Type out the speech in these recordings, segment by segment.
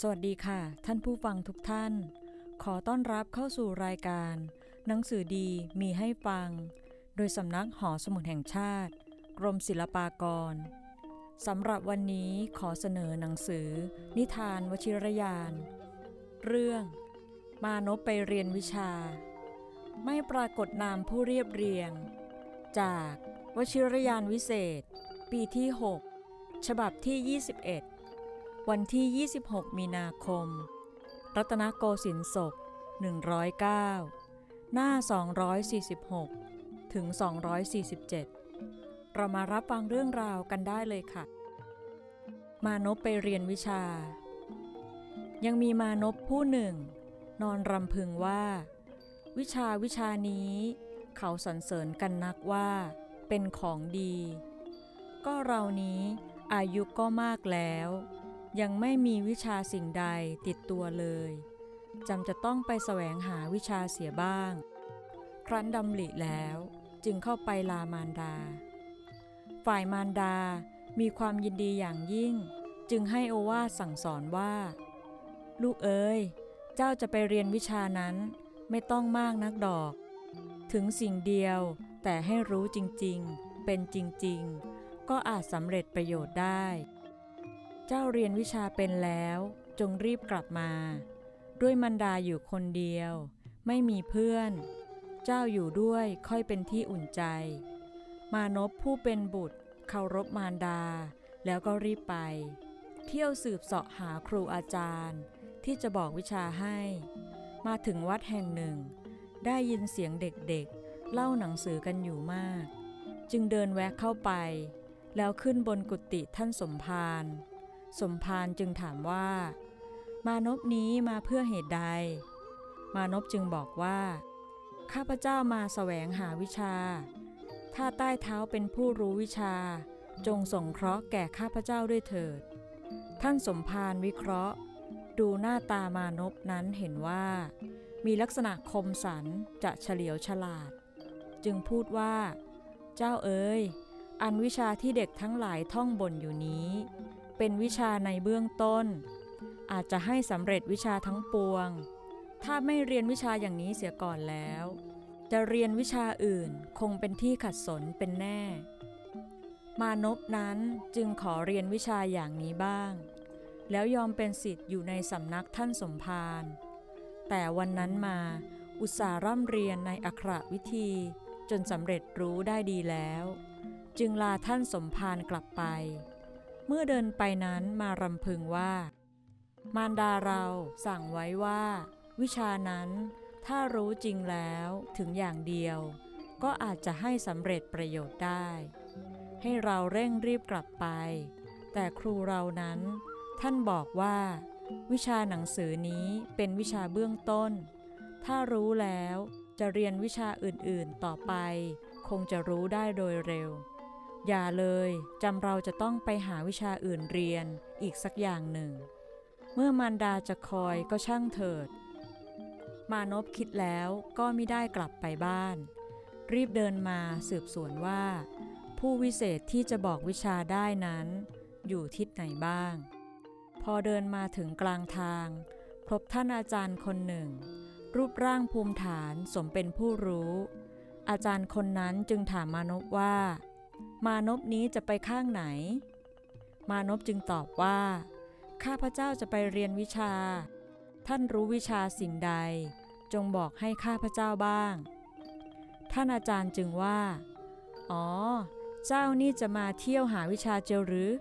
สวัสดีค่ะ ท่านผู้ฟังทุกท่าน ขอต้อนรับเข้าสู่รายการ หนังสือดีมีให้ฟัง โดยสำนักหอสมุดแห่งชาติ กรมศิลปากรสำหรับวันนี้ขอเสนอหนังสือ นิทานวชิรยาน เรื่อง มานพไปเรียนวิชา ไม่ปรากฏนามผู้เรียบเรียง จากวชิรยานวิเศษ ปีที่ 6 ฉบับที่ 21 วันที่ 26 มีนาคม รัตนโกสินทร์ศก 109 หน้า 246 ถึง 247 เรามารับฟังเรื่องราวกันได้เลยค่ะ มานพไปเรียนวิชา ยังมีมานพผู้หนึ่ง นอนรำพึงว่า วิชาวิชานี้ เขาสรรเสริญกันนักว่า เป็นของดี ก็เรานี้อายุก็มากแล้ว ยังไม่มีวิชาสิ่งใดติดตัวเลยจำจะต้องไปแสวงหาวิชาเสียบ้าง ครั้นดำริแล้วจึงเข้าไปลามารดา ฝ่ายมารดา มีความยินดีอย่างยิ่ง จึงให้โอวาสั่งสอนว่า ลูกเอ๋ย เจ้าจะไปเรียนวิชานั้นไม่ต้องมากนักดอก ถึงสิ่งเดียวแต่ให้รู้จริงๆ เป็นจริงๆ ก็อาจสำเร็จประโยชน์ได้ เจ้าเรียนวิชาเป็นแล้ว จงรีบกลับมา ด้วยมันดาอยู่คนเดียว ไม่มีเพื่อน เจ้าอยู่ด้วยค่อยเป็นที่อุ่นใจ มานพผู้เป็นบุตรเคารพมารดา แล้วก็รีบไป เที่ยวสืบเสาะหาครูอาจารย์ ที่จะบอกวิชาให้ มาถึงวัดแห่งหนึ่ง ได้ยินเสียงเด็กๆ เล่าหนังสือกันอยู่มาก จึงเดินแวะเข้าไป แล้วขึ้นบนกุฏิท่านสมภาร สมภารจึงถามว่า มานพนี้มาเพื่อเหตุใด มานพจึงบอกว่า ข้าพเจ้ามาแสวงหาวิชา ถ้าใต้เท้าเป็นผู้รู้วิชา จงส่งเคราะห์แก่ข้าพเจ้าด้วยเถิด ท่านสมภารวิเคราะห์ ดูหน้าตามานพนั้นเห็นว่า มีลักษณะคมสันจะเฉลียวฉลาด จึงพูดว่า เจ้าเอ๋ยอันวิชาที่เด็กทั้งหลายท่องบ่นอยู่นี้ เป็นวิชาในเบื้องต้น อาจจะให้สำเร็จวิชาทั้งปวง ถ้าไม่เรียนวิชาอย่างนี้เสียก่อนแล้ว จะเรียนวิชาอื่นคงเป็นที่ขัดสนเป็นแน่ มานพนั้นจึงขอเรียนวิชาอย่างนี้บ้าง แล้วยอมเป็นสิทธิ์อยู่ในสำนักท่านสมภารแต่วันนั้นมาอุตสาห์ร่ำเรียนในอักขระวิธี จนสำเร็จรู้ได้ดีแล้ว จึงลาท่านสมภารกลับไป เมื่อเดินไปนั้นมารำพึงว่า มารดาเราสั่งไว้ว่า วิชานั้นถ้ารู้จริงแล้วถึงอย่างเดียว ก็อาจจะให้สำเร็จประโยชน์ได้ ให้เราเร่งรีบกลับไป แต่ครูเรานั้น ท่านบอกว่า วิชาหนังสือนี้เป็นวิชาเบื้องต้น ถ้ารู้แล้วจะเรียนวิชาอื่นๆต่อไป คงจะรู้ได้โดยเร็ว อย่าเลยจำเราจะต้องไปหาวิชาอื่นเรียนอีกสักอย่างหนึ่ง เมื่อมารดาจะคอยก็ช่างเถิด มานพคิดแล้วก็ไม่ได้กลับไปบ้าน รีบเดินมาสืบสวนว่า ผู้วิเศษที่จะบอกวิชาได้นั้น อยู่ทิศไหนบ้าง พอเดินมาถึงกลางทาง พบท่านอาจารย์คนหนึ่ง รูปร่างภูมิฐานสมเป็นผู้รู้ อาจารย์คนนั้นจึงถามมานพว่า มานพนี้จะไปข้างไหน มานพจึงตอบว่า ข้าพระเจ้าจะไปเรียนวิชา ท่านรู้วิชาสิ่งใด จงบอกให้ข้าพระเจ้าบ้าง ท่านอาจารย์จึงว่า อ๋อ เจ้านี่จะมาเที่ยวหาวิชาเจลหรือ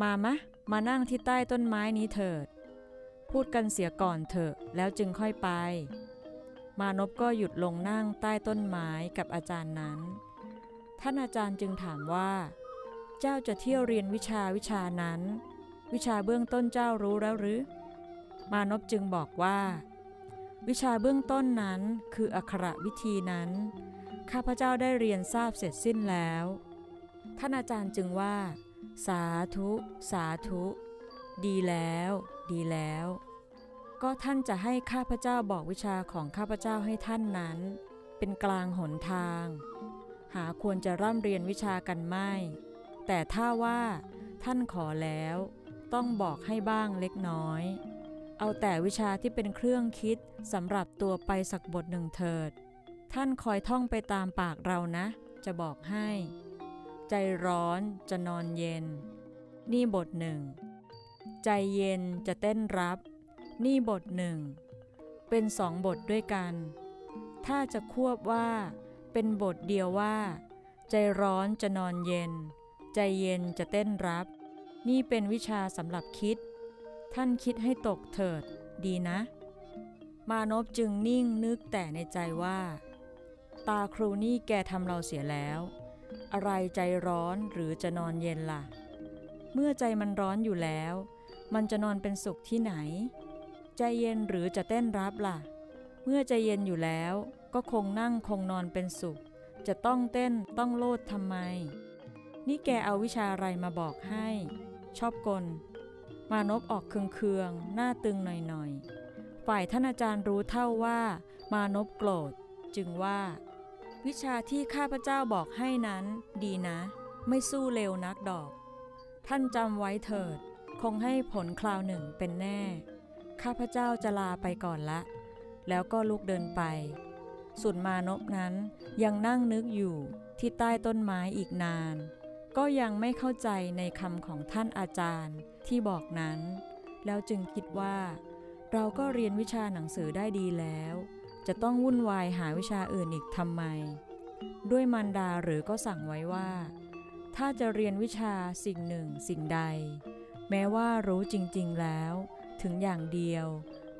มามะ มานั่งที่ใต้ต้นไม้นี้เถิด พูดกันเสียก่อนเถอะ แล้วจึงค่อยไป มานพก็หยุดลงนั่งใต้ต้นไม้กับอาจารย์นั้น ท่านอาจารย์จึงถามว่า เจ้าจะเที่ยวเรียนวิชาวิชานั้น วิชาเบื้องต้นเจ้ารู้แล้วหรือ มานพจึงบอกว่า วิชาเบื้องต้นนั้นคืออักขระวิธีนั้น ข้าพเจ้าได้เรียนทราบเสร็จสิ้นแล้ว ท่านอาจารย์จึงว่า สาธุ สาธุ ดีแล้ว ดีแล้ว ก็ท่านจะให้ข้าพเจ้าบอกวิชาของข้าพเจ้าให้ท่านนั้น เป็นกลางหนทาง หาควรจะร่ำเรียนวิชากันไม่ แต่ถ้าว่า ท่านขอแล้ว ต้องบอกให้บ้างเล็กน้อย เอาแต่วิชาที่เป็นเครื่องคิดสำหรับตัวไปสักบทหนึ่งเถิด ท่านคอยท่องไปตามปากเรานะ จะบอกให้ ใจร้อนจะนอนเย็น นี่บทหนึ่ง ใจเย็นจะเต้นรับ นี่บทหนึ่ง เป็นสองบทด้วยกัน ถ้าจะควบว่า เป็นบทเดียวว่า ใจร้อนจะนอนเย็น ใจเย็นจะเต้นรับ นี่เป็นวิชาสำหรับคิด ท่านคิดให้ตกเถิด ดีนะ มานพจึงนิ่งนึกแต่ในใจว่า ตาครูนี่แกทำเราเสียแล้ว อะไรใจร้อนหรือจะนอนเย็นล่ะ เมื่อใจมันร้อนอยู่แล้ว มันจะนอนเป็นสุขที่ไหน ใจเย็นหรือจะเต้นรับล่ะ เมื่อใจเย็นอยู่แล้ว ก็คงนั่งคงนอนเป็นสุข จะต้องเต้นต้องโลดทำไม นี่แกเอาวิชาอะไรมาบอกให้ ชอบกล มานพออกเคืองๆ หน้าตึงหน่อยๆ ฝ่ายท่านอาจารย์รู้เท่าว่า มานพโกรธ จึงว่า วิชาที่ข้าพเจ้าบอกให้นั้น ดีนะ ไม่สู้เร็วนักดอก ท่านจำไว้เถิด คงให้ผลคราวหนึ่งเป็นแน่ ข้าพเจ้าจะลาไปก่อนละ แล้วก็ลุกเดินไป ส่วนมานพนั้นยังนั่งนึกอยู่ที่ใต้ต้นไม้อีกนาน ก็ยังไม่เข้าใจในคำของท่านอาจารย์ที่บอกนั้น แล้วจึงคิดว่า เราก็เรียนวิชาหนังสือได้ดีแล้ว จะต้องวุ่นวายหาวิชาอื่นอีกทำไม ด้วยมารดาหรือก็สั่งไว้ว่า ถ้าจะเรียนวิชาสิ่งหนึ่งสิ่งใด แม้ว่ารู้จริง ๆแล้ว ถึงอย่างเดียว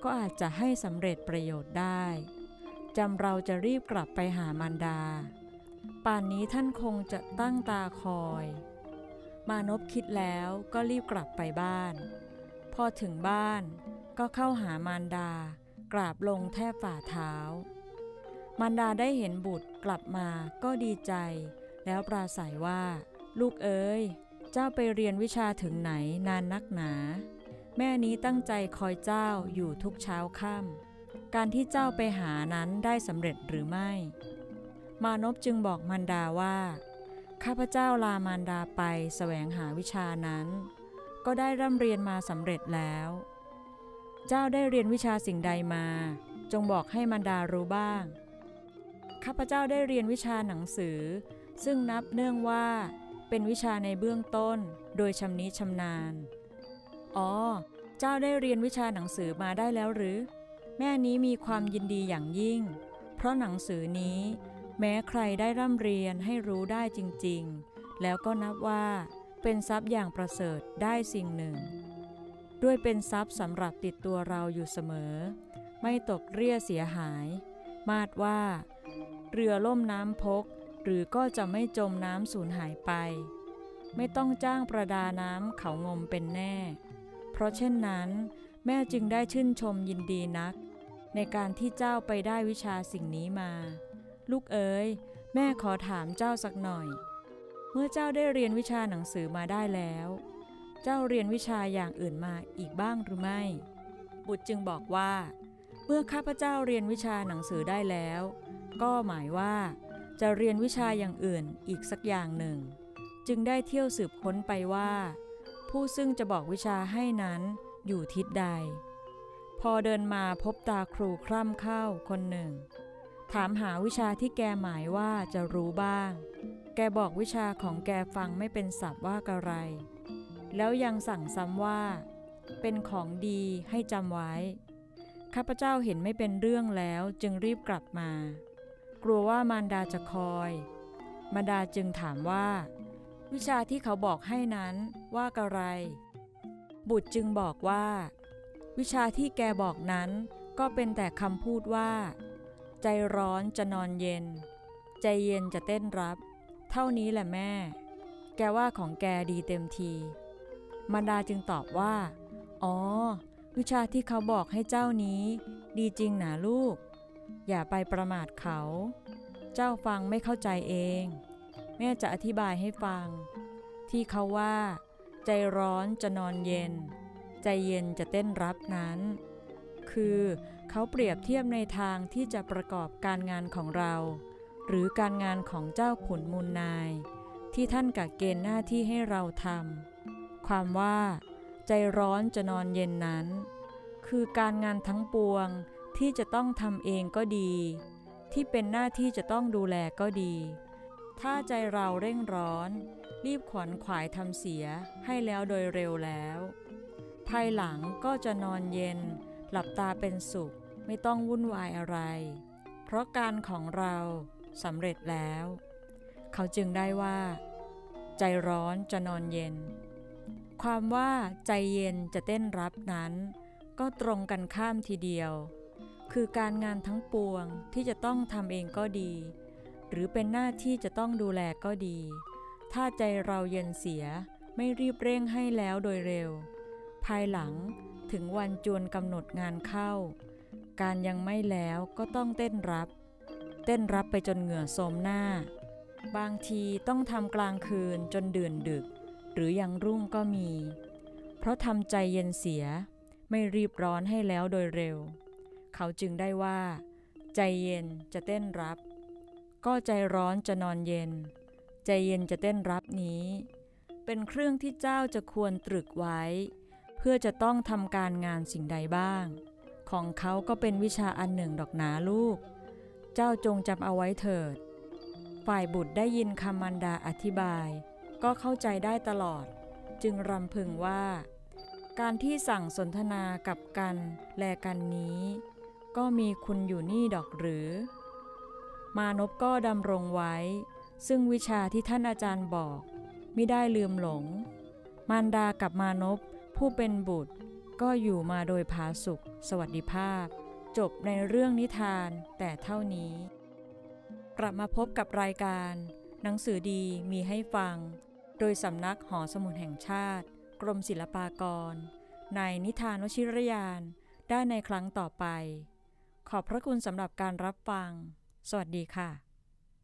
ก็อาจจะให้สำเร็จประโยชน์ได้ จำเราจะรีบกลับไปหามารดา ป่านนี้ท่านคงจะตั้งตาคอย มานพคิดแล้วก็รีบกลับไปบ้าน พอถึงบ้านก็เข้าหามารดา กราบลงแทบฝ่าเท้า มารดาได้เห็นบุตรกลับมาก็ดีใจ แล้วปราศัยว่า ลูกเอ๋ยเจ้าไปเรียนวิชาถึงไหนนานนักหนา แม่นี้ตั้งใจคอยเจ้าอยู่ทุกเช้าค่ำ การที่เจ้าไปหานั้นได้สำเร็จหรือไม่ มานพจึงบอกมารดาว่า ข้าพเจ้าลามารดาไปสแสวงหาวิชานั้น ก็ได้ร่ำเรียนมาสำเร็จแล้ว เจ้าได้เรียนวิชาสิ่งใดมา จงบอกให้มารดารู้บ้าง ข้าพเจ้าได้เรียนวิชาหนังสือ ซึ่งนับเนื่องว่า เป็นวิชาในเบื้องต้น โดยชำนิชำนาญ อ๋อ เจ้าได้เรียนวิชาหนังสือมาได้แล้วหรือ แม่นี้มีความยินดีอย่างยิ่ง เพราะหนังสือนี้แม้ใครได้ร่ำเรียนให้รู้ได้จริง ๆ แล้วก็นับว่าเป็นทรัพย์อย่างประเสริฐได้สิ่งหนึ่ง ด้วยเป็นทรัพย์สำหรับติดตัวเราอยู่เสมอ ไม่ตกเรียเสียหาย มาดว่า เรือล่มน้ำพก หรือก็จะไม่จมน้ำสูญหายไป ไม่ต้องจ้างประดาน้ำเขางมเป็นแน่ เพราะเช่นนั้น แม่จึงได้ชื่นชมยินดีนัก ในการที่เจ้าไปได้วิชาสิ่งนี้มา ลูกเอ๋ยแม่ขอถามเจ้าสักหน่อย เมื่อเจ้าได้เรียนวิชาหนังสือมาได้แล้ว เจ้าเรียนวิชาอย่างอื่นมาอีกบ้างหรือไม่ บุตรจึงบอกว่า เมื่อข้าพเจ้าเรียนวิชาหนังสือได้แล้ว ก็หมายว่า จะเรียนวิชาอย่างอื่นอีกสักอย่างหนึ่ง จึงได้เที่ยวสืบค้นไปว่า ผู้ซึ่งจะบอกวิชาให้นั้นอยู่ทิศใด พอเดินมาพบตาครูคร่ำเข้าคนหนึ่ง ถามหาวิชาที่แกหมายว่าจะรู้บ้าง แกบอกวิชาของแกฟังไม่เป็นสับว่ากะไร แล้วยังสั่งซ้ำว่า เป็นของดีให้จำไว้ ข้าพเจ้าเห็นไม่เป็นเรื่องแล้วจึงรีบกลับมา กลัวว่ามารดาจะคอย มารดาจึงถามว่า วิชาที่เขาบอกให้นั้นว่ากะไร บุตรจึงบอกว่า วิชาที่แกบอกนั้นก็เป็นแต่คำพูดว่า ใจร้อนจะนอนเย็น ใจเย็นจะเต้นรับ เท่านี้แหละแม่ แกว่าของแกดีเต็มทีมารดาจึงตอบว่า อ๋อ วิชาที่เขาบอกให้เจ้านี้ ดีจริงหนาลูก อย่าไปประมาทเขา เจ้าฟังไม่เข้าใจเอง แม่จะอธิบายให้ฟัง ที่เขาว่า ใจร้อนจะนอนเย็น ใจเย็นจะเต้นรับนั้น คือเขาเปรียบเทียบในทางที่จะประกอบการงานของเรา หรือการงานของเจ้าขุนมูลนาย ที่ท่านกักเกณฑ์หน้าที่ให้เราทำความว่า ใจร้อนจะนอนเย็นนั้น คือการงานทั้งปวงที่จะต้องทำเองก็ดี ที่เป็นหน้าที่จะต้องดูแลก็ดี ถ้าใจเราเร่งร้อน รีบขวนขวายทำเสียให้แล้วโดยเร็วแล้ว ภายหลังก็จะนอนเย็น หลับตาเป็นสุข ไม่ต้องวุ่นวายอะไร เพราะการของเราสำเร็จแล้ว เขาจึงได้ว่า ใจร้อนจะนอนเย็น ความว่าใจเย็นจะเต้นรับนั้น ก็ตรงกันข้ามทีเดียว คือการงานทั้งปวงที่จะต้องทำเองก็ดี หรือเป็นหน้าที่จะต้องดูแลก็ดี ถ้าใจเราเย็นเสียไม่รีบเร่งให้แล้วโดยเร็ว ภายหลังถึงวันจวนกำหนดงานเข้า การยังไม่แล้วก็ต้องเต้นรับ เต้นรับไปจนเหงื่อโสมหน้า บางทีต้องทำกลางคืนจนเดือนดึก หรือยังรุ่งก็มี เพราะทำใจเย็นเสีย ไม่รีบร้อนให้แล้วโดยเร็ว เขาจึงได้ว่า ใจเย็นจะเต้นรับ ก็ใจร้อนจะนอนเย็น ใจเย็นจะเต้นรับนี้ เป็นเครื่องที่เจ้าจะควรตรึกไว้ เพื่อจะต้องทำการงานสิ่งใดบ้าง ของเขาก็เป็นวิชาอันหนึ่งดอกหนาลูก เจ้าจงจำเอาไว้เถิด ฝ่ายบุตรได้ยินคำมันดาอธิบาย ก็เข้าใจได้ตลอด จึงรำพึงว่า การที่สั่งสนทนากับกันแลกันนี้ ก็มีคุณอยู่นี่ดอกหรือ มานพก็ดำรงไว้ ซึ่งวิชาที่ท่านอาจารย์บอก ไม่ได้ลืมหลง มารดากับมานพ ผู้เป็นบุตรก็อยู่มาโดยผาสุข สวัสดิภาพ จบในเรื่องนิทานแต่เท่านี้ กลับมาพบกับรายการ หนังสือดีมีให้ฟัง โดยสำนักหอสมุดแห่งชาติ กรมศิลปากร ในนิทานวชิรยาน ได้ในครั้งต่อไป ขอบพระคุณสำหรับการรับฟัง สวัสดีค่ะ